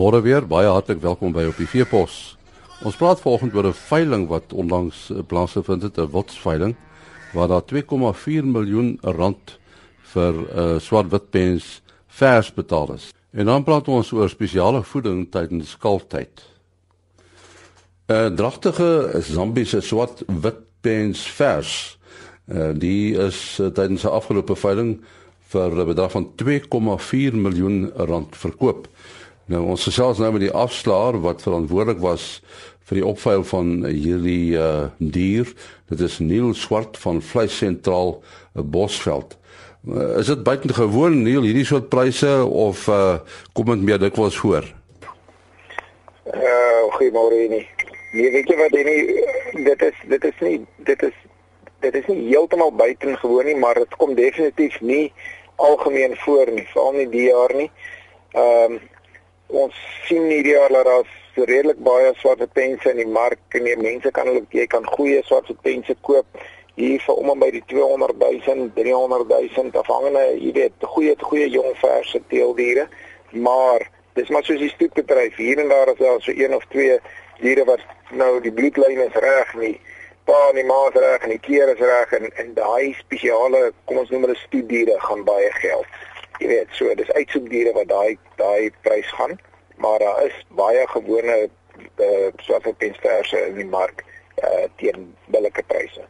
Môre weer, baie hartlik welkom by op die Veepos. Ons praat vanoggend oor 'n veiling wat onlangs plaasgevind het, 'n wotsveiling waar daar 2,4 miljoen rand vir 'n uh, swart-wit pens vers betaal is. En dan praat ons oor spesiale voeding tydens kalftyd. 'n uh, Dragtige Zambiese swart-wit pens vers. Uh, die is uh, tydens 'n afgelope veiling vir 'n bedrag van 2,4 miljoen rand verkoop. Nou ons gesels nou met die afslaer wat verantwoordelik was vir die opveil van hierdie uh, dier. Dit is Neil Swart van Vleis Sentraal uh, Bosveld. Uh, is dit buitengewoon Neil hierdie soort pryse of uh, kom dit meer dikwels voor? Uh, goeiemôre nie. Nee, weet jy wat nie dit is dit is nie dit is dit is nie heeltemal buitengewoon nie, maar dit kom definitief nie algemeen voor nie, veral nie die jaar nie. Ehm um, ons sien hierdie jaar dat daar so redelik baie swart pense in die mark en die mense kan hulle jy kan goeie swart pense koop. Hier vir om en by die 200 000 300 000 afhangende jy weet goeie goeie jong verse teeldiere. Maar dis maar soos die stoetbedryf hier en daar is daar so een of twee diere wat nou die bloedlyn is reg nie pa en die ma is reg en die keer is reg en en daai spesiale kom ons noem hulle stoetdiere gaan baie geld jy weet so dis uitsoekdiere wat daai daai prys gaan maar daar is baie gewone uh, swart pensverse in die mark uh, teen billike pryse.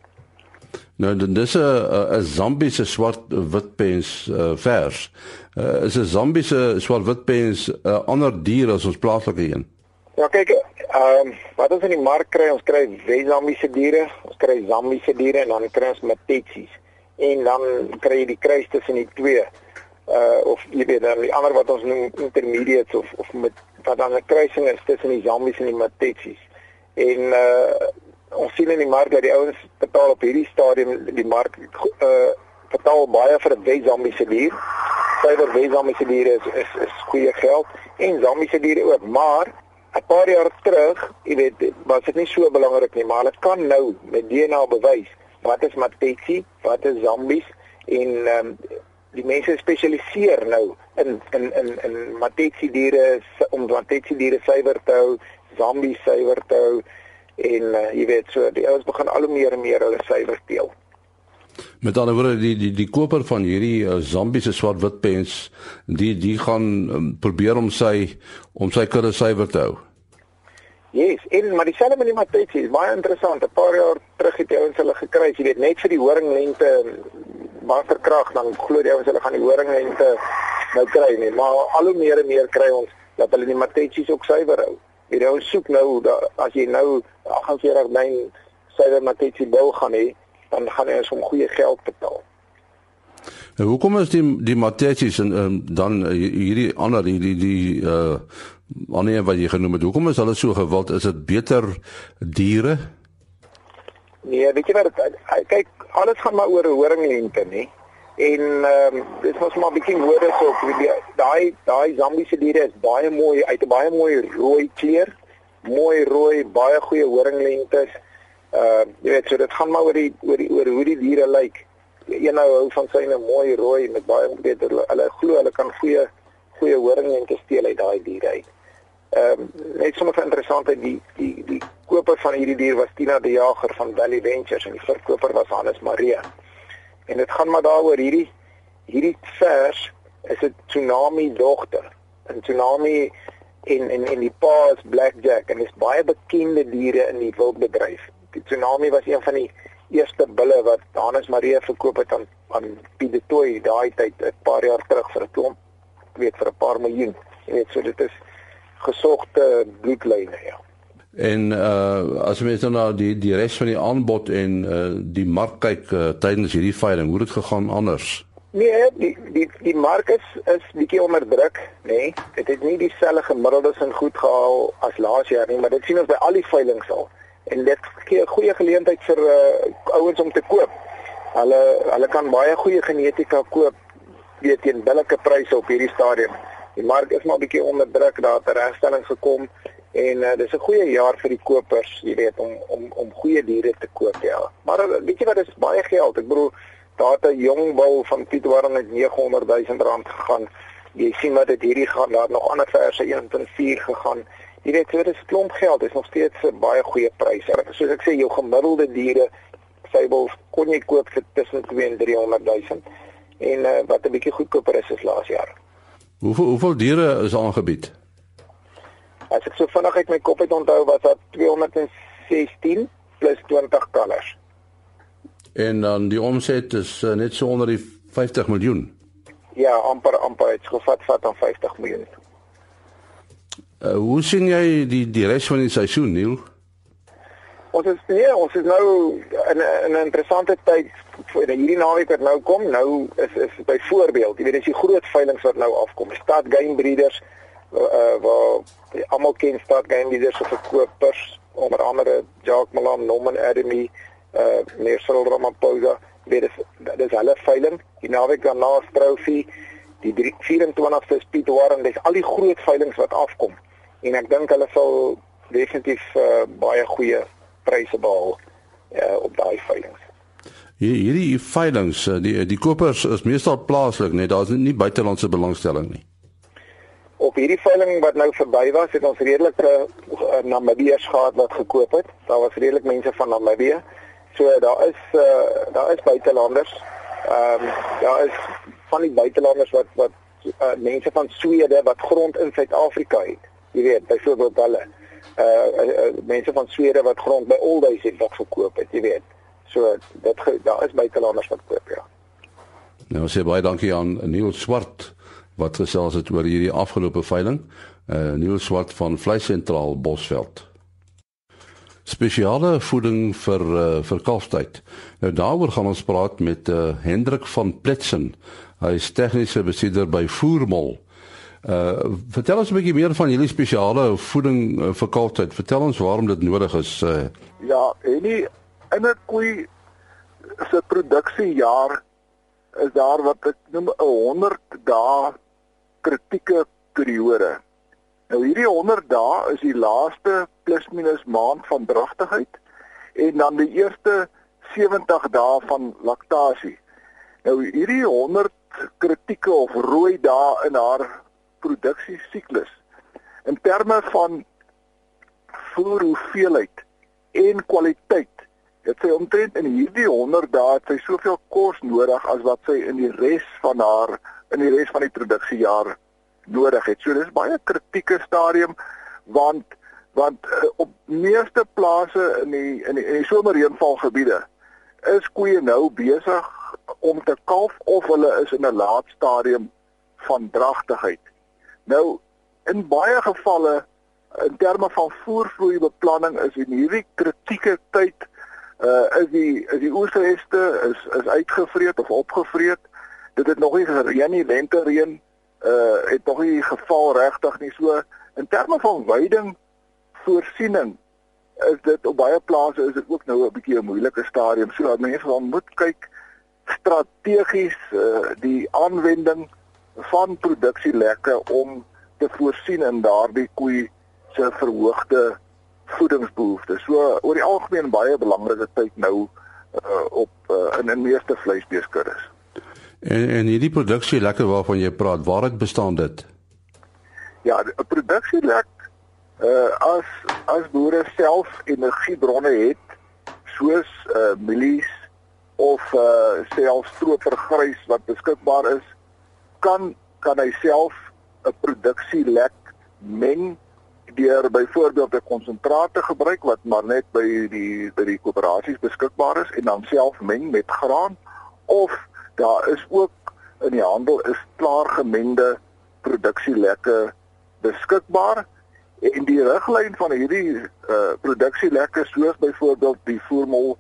Nou dan dis 'n 'n Zambiese swart wit pens uh, vers. Uh, is 'n Zambiese swart wit pens 'n uh, ander dier as ons plaaslike een? Ja kyk ehm um, wat ons in die mark kry ons kry Wes-Zambiese diere ons kry Zambiese diere en dan kry ons Matetsies en dan kry jy die kruis tussen die twee uh of jy weet dan die ander wat ons noem intermediates of of met wat dan 'n kruising is tussen die Zambies en die Matetsies. En uh ons sien in die mark dat die ouens betaal op hierdie stadium die mark uh betaal baie vir 'n Wes-Zambiese dier. Syfer Wes-Zambiese diere is is is goeie geld en Zambiese diere ook, maar 'n paar jaar terug, jy weet, was dit nie so belangrik nie, maar dit kan nou met DNA bewys wat is Matetsi, wat is Zambies en ehm um, die mense spesialiseer nou in in in in matetsi diere om matetsi diere suiwer te hou, zombie suiwer te hou en uh, jy weet so die ouens begin al hoe meer en meer hulle suiwer teel. Met ander woorde die die die koper van hierdie uh, zombie se swart wit pens, die die gaan um, probeer om sy om sy kudde suiwer te hou. Yes, en maar dieselfde met die matetsi, baie interessant. 'n Paar jaar terug het die ouens hulle gekry, jy weet, net vir die horinglengte waterkrag dan glo jy ons hulle gaan die horinglengte nou kry nie maar al hoe meer en meer kry ons dat hulle die matetjies ook suiwer hou. Jy nou soek nou da, as jy nou 48 lyn suiwer matetjie wil gaan hê, dan gaan jy ons om goeie geld betaal. En hoekom is die die matetjies en um, dan uh, hierdie ander hierdie die uh ander wat jy genoem het, hoekom is hulle so gewild? Is dit beter diere? Nee, weet jy wat kyk alles gaan maar oor horinglengte nê. En ehm um, dit was maar bietjie woorde so op daai daai Zambiese diere is baie mooi uit 'n baie mooi rooi kleur. Mooi rooi, baie goeie horinglengtes. Ehm uh, jy weet so dit gaan maar oor die oor die oor hoe die diere lyk. Een nou hou van syne mooi rooi met baie beter hulle glo hulle kan goeie goeie horinglengte steel uit daai diere uit. Ehm um, net sommer van interessantheid die die die koper van hierdie dier was Tina die Jager van Valley Ventures en die verkoper was Hannes Maria. En dit gaan maar daaroor hierdie hierdie vers is 'n tsunami dogter. 'n Tsunami in in in die paas blackjack en is baie bekende diere in die wildbedryf. Die tsunami was een van die eerste bulle wat Hannes Maria verkoop het aan aan Piet de Tooy daai tyd 'n paar jaar terug vir 'n klomp weet vir 'n paar miljoen. Jy weet so dit is gesogte bloedlyne ja. En uh as dan nou die die res van die aanbod en uh die mark kyk uh, tydens hierdie veiling, hoe het dit gegaan anders? Nee, die die die mark is is bietjie onder druk, nê. Nee. Dit het nie dieselfde gemiddeldes en goed gehaal as laas jaar nie, maar dit sien ons by al die veilinge al. En dit gee 'n goeie geleentheid vir uh ouens om te koop. Hulle hulle kan baie goeie genetika koop weet teen billike pryse op hierdie stadium die mark is maar 'n bietjie onder druk daar het regstelling gekom en uh, dis 'n goeie jaar vir die kopers jy weet om om om goeie diere te koop ja maar uh, weet jy wat dis baie geld ek bedoel daar het 'n jong bul van Piet Warren met 900 000 rand gegaan Jy sien wat dit hierdie gaan daar nog ander verse 1.4 gegaan. Jy weet dit is klomp geld, dit is nog steeds 'n baie goeie prys. Soos ek sê jou gemiddelde diere fabels kon jy koop vir tussen 2 en 300 000 en uh, wat 'n bietjie goedkoper is as laas jaar. Hoeveel hoeveel diere is aangebied? As ek so vinnig uit my kop het onthou was dit 216 plus 20 kalvers. En dan die omset is uh, net so onder die 50 miljoen. Ja, amper amper het gevat vat aan 50 miljoen. Uh, hoe sien jy die die res van die seisoen, Neil? Ons is nee, ons is nou in 'n interessante tyd vir hierdie naweek wat nou kom. Nou is is byvoorbeeld, jy weet as jy groot veilinge wat nou afkom, stad game breeders uh, waar almal ken stad game breeders se verkopers onder andere Jacques Malan, Norman Academy, uh meneer Cyril Ramaphosa, weet dis dis hulle veiling. Die naweek daarna Trophy, die 24ste is Piet Warren, dis al die groot veilings wat afkom. En ek dink hulle sal definitief uh, baie goeie pryse behaal uh, op daai veilings. Hier hierdie veilings, die die kopers is meestal plaaslik, net daar's nie buitelandse belangstelling nie op hierdie veiling wat nou verby was, het ons redelike uh, Namibiërs gehad wat gekoop het. Daar was redelik mense van Namibië. So daar is uh, daar is buitelanders. Ehm um, daar is van die buitelanders wat wat uh, mense van Swede wat grond in Suid-Afrika het. Jy weet, byvoorbeeld hulle uh, uh, uh mense van Swede wat grond by Olduis het wat gekoop het, jy weet. So dit daar is buitelanders wat koop, ja. Nou sê baie dankie aan Neil Swart wat gesels het oor hierdie afgelope veiling. Uh Niels Swart van Vleisentraal Bosveld. Spesiale voeding vir uh, vir kalftyd. Nou daaroor gaan ons praat met uh, Hendrik van Pletsen. Hy is tegniese bestuurder by Voermol. Uh vertel ons 'n bietjie meer van julle spesiale voeding uh, vir kalftyd. Vertel ons waarom dit nodig is. Uh. Ja, en die in 'n koei se produksiejaar is daar wat ek noem 'n 100 dae kritieke periode. Nou hierdie 100 dae is die laaste plus minus maand van dragtigheid en dan die eerste 70 dae van laktasie. Nou hierdie 100 kritieke of rooi dae in haar produksiesiklus in terme van voer hoeveelheid en kwaliteit. Dit sê omtrent in hierdie 100 dae het sy soveel kos nodig as wat sy in die res van haar in die res van die produksiejaar nodig het. So dis baie kritieke stadium want want uh, op meeste plase in die in die, in die somerreënvalgebiede is koeie nou besig om te kalf of hulle is in 'n laat stadium van dragtigheid. Nou in baie gevalle in terme van voervloeibeplanning is in hierdie kritieke tyd uh is die is die oesreste is is uitgevreet of opgevreet dit het nog nie gereën nie, lente reën uh het nog nie geval regtig nie. So in terme van veiding voorsiening is dit op baie plase is dit ook nou 'n bietjie 'n moeilike stadium. So dat mense dan moet kyk strategies uh die aanwending van produksielekke om te voorsien in daardie koei se verhoogde voedingsbehoeftes. So oor die algemeen baie belangrike tyd nou uh op uh, in in meeste vleisbeeskuddes. En en hierdie produksie lekker waarvan jy praat, waar dit bestaan dit? Ja, 'n produksie lek uh as as boere self energiebronne het soos uh mielies of uh self stropergrys wat beskikbaar is, kan kan hy self 'n produksie lek meng deur byvoorbeeld 'n konsentraat te gebruik wat maar net by die by die koöperasies beskikbaar is en dan self meng met graan of daar is ook in die handel is klaar gemengde produksielekke beskikbaar en die riglyn van hierdie uh, produksielekke soos byvoorbeeld die Formol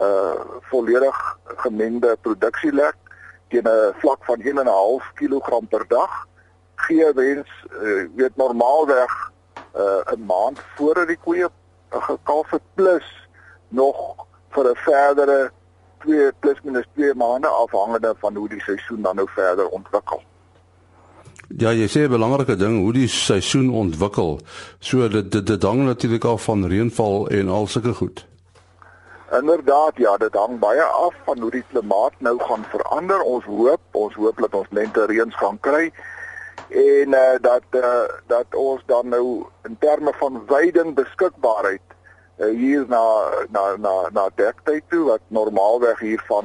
uh volledig gemengde produksielek teen 'n vlak van 1.5 kg per dag gee wens uh, weet normaalweg uh 'n maand voor die koeie gekalf het plus nog vir 'n verdere 2 plus minus 2 maande afhangende van hoe die seisoen dan nou verder ontwikkel. Ja, jy sê 'n belangrike ding hoe die seisoen ontwikkel. So dit dit, dit hang natuurlik af van reënval en al sulke goed. Inderdaad, ja, dit hang baie af van hoe die klimaat nou gaan verander. Ons hoop, ons hoop dat ons lente reëns gaan kry en uh, dat uh, dat ons dan nou in terme van veiding beskikbaarheid uh, hier na na na na dektyd toe wat normaalweg hier van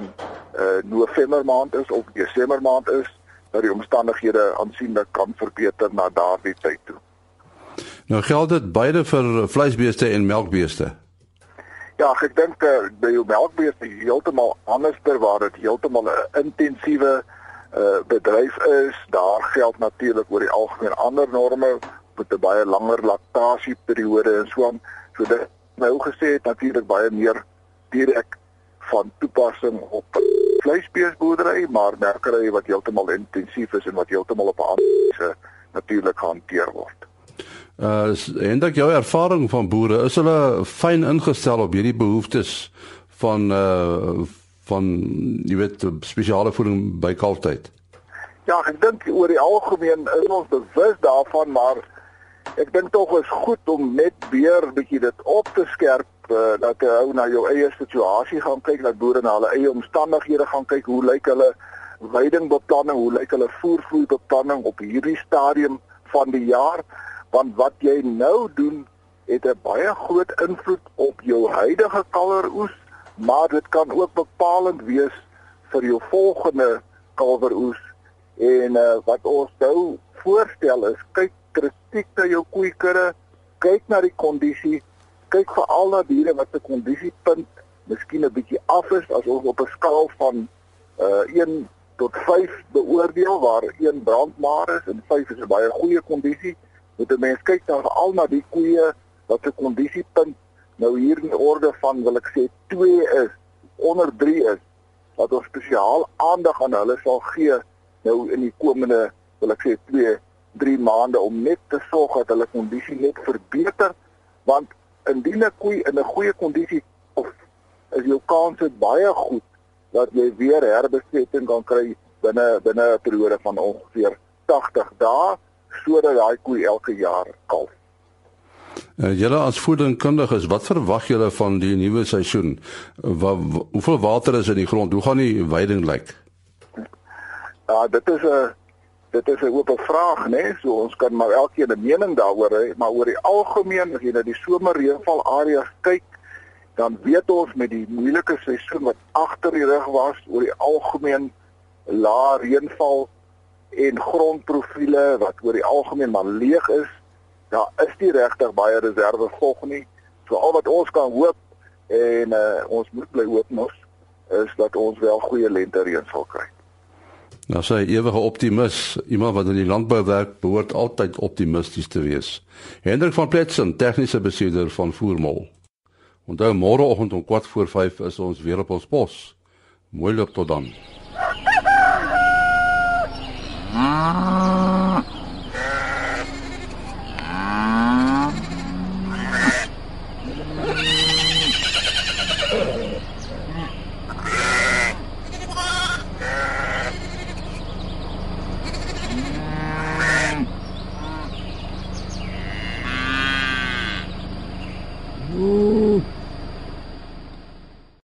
uh, November maand is of Desember maand is dat die omstandighede aansienlik kan verbeter na daardie tyd toe. Nou geld dit beide vir vleisbeeste en melkbeeste. Ja, ek dink uh, by jou melkbeeste heeltemal anderster waar dit heeltemal 'n intensiewe uh, bedryf is. Daar geld natuurlik oor die algemeen ander norme met 'n baie langer laktasieperiode en so aan. So dit nou gesê het natuurlik baie meer direk van toepassing op vleisbeesboerdery, maar merkery wat heeltemal intensief is en wat heeltemal op 'n ander wyse natuurlik gehanteer word. Uh en dat jou ervaring van boere is hulle fyn ingestel op hierdie behoeftes van uh van jy weet spesiale voeding by kalftyd. Ja, ek dink oor die algemeen is ons bewus daarvan, maar ek dink tog is goed om net weer bietjie dit op te skerp uh, dat jy ou na jou eie situasie gaan kyk, dat boere na hulle eie omstandighede gaan kyk, hoe lyk hulle weidingbeplanning, hoe lyk hulle voervloeibeplanning op hierdie stadium van die jaar? Want wat jy nou doen het 'n baie groot invloed op jou huidige kalveroes, maar dit kan ook bepalend wees vir jou volgende kalveroes. En uh, wat ons nou voorstel is kyk kritiek na jou koeikudde, kyk na die kondisie kyk veral na diere wat se kondisiepunt miskien 'n bietjie af is as ons op 'n skaal van uh 1 tot 5 beoordeel waar 1 brandmaar is en 5 is 'n baie goeie kondisie. Moet 'n mens kyk dan veral na die koeie wat se kondisiepunt nou hier in orde van wil ek sê 2 is, onder 3 is. Wat ons spesiaal aandag aan hulle sal gee nou in die komende wil ek sê 2 3 maande om net te sorg dat hulle kondisie net verbeter want indien 'n koei in 'n goeie kondisie of is jou kans dit baie goed dat jy weer herbesetting kan kry binne binne 'n periode van ongeveer 80 dae sodat daai koei elke jaar kalf. Uh, julle as voedingkundiges, wat verwag julle van die nuwe seisoen? Wat hoeveel water is in die grond? Hoe gaan die veiding lyk? Ja, dit is 'n dit is 'n oop vraag, né? Nee? So ons kan maar elkeen 'n mening daaroor hê, maar oor die algemeen as jy na die somerreënval areas kyk, dan weet ons met die moeilike seisoen wat agter die rug was, oor die algemeen lae reënval en grondprofiele wat oor die algemeen maar leeg is, daar is nie regtig baie reserve volg nie. So al wat ons kan hoop en uh, ons moet bly hoop mos is dat ons wel goeie lente reën sal kry. Nou sê ewige optimis, iemand wat in die landbou werk, behoort altyd optimisties te wees. Hendrik van Pletsen, tegniese bestuurder van Voormol. Onthou môreoggend om 4 voor 5 is ons weer op ons pos. Mooi loop tot dan.